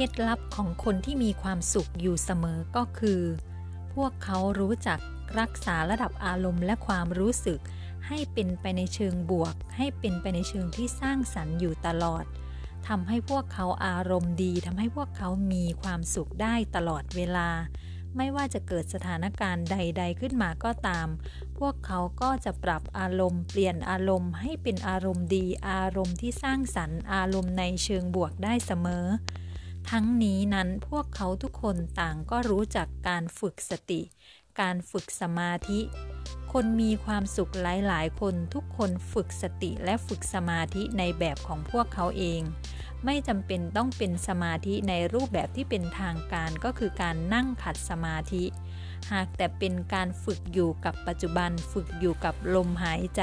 เคล็ดลับของคนที่มีความสุขอยู่เสมอก็คือ พวกเขารู้จักรักษาระดับอารมณ์และความรู้สึก ให้เป็นไปในเชิงบวก ให้เป็นไปในเชิงที่สร้างสรรค์อยู่ตลอดทำให้พวกเขาอารมณ์ดีทำให้พวกเขามีความสุขได้ตลอดเวลา ไม่ว่าจะเกิดสถานการณ์ใด ๆ ขึ้นมาก็ตาม พวกเขาก็จะปรับอารมณ์ เปลี่ยนอารมณ์ ให้เป็นอารมณ์ดี อารมณ์ที่สร้างสรรค์อารมณ์ในเชิงบวกได้เสมอ ทั้งนี้นั้นพวกเขาทุกคนต่างก็รู้จักการฝึกสติ การฝึกสมาธิ คนมีความสุขหลาย ๆ คนทุกคนฝึกสติและฝึกสมาธิในแบบของพวกเขาเอง ไม่จำเป็นต้องเป็นสมาธิในรูปแบบที่เป็นทางการก็คือการนั่งขัดสมาธิ หากแต่เป็นการฝึกอยู่กับปัจจุบัน ฝึกอยู่กับลมหายใจ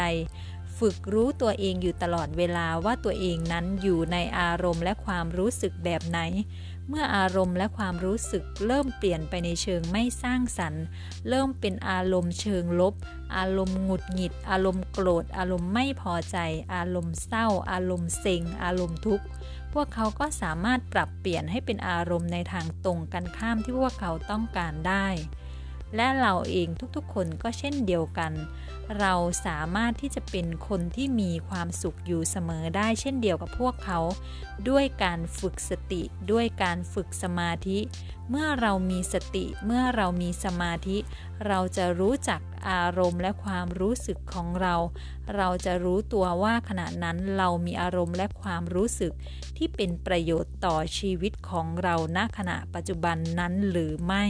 ฝึกรู้ตัวเองอยู่ตลอดเวลาว่าตัวเองนั้นอยู่ในอารมณ์และความรู้สึกแบบไหน เมื่ออารมณ์และความรู้สึกเริ่มเปลี่ยนไปในเชิงไม่สร้างสรรค์ เริ่มเป็นอารมณ์เชิงลบ อารมณ์หงุดหงิด อารมณ์โกรธ อารมณ์ไม่พอใจ อารมณ์เศร้า อารมณ์เซ็ง อารมณ์ทุกข์ พวกเขาก็สามารถปรับเปลี่ยนให้เป็นอารมณ์ในทางตรงกันข้ามที่พวกเขาต้องการได้ และเราเองทุกๆ คนก็เช่นเดียวกัน เราสามารถที่จะเป็นคนที่มีความสุขอยู่เสมอได้เช่นเดียวกับพวกเขา ด้วยการฝึกสติ ด้วยการฝึกสมาธิ เมื่อเรามีสติ เมื่อเรามีสมาธิ เราจะรู้จักอารมณ์และความรู้สึกของเรา เราจะรู้ตัวว่าขณะนั้นเรามีอารมณ์และความรู้สึกที่เป็นประโยชน์ต่อชีวิตของเราณขณะปัจจุบันนั้นหรือไม่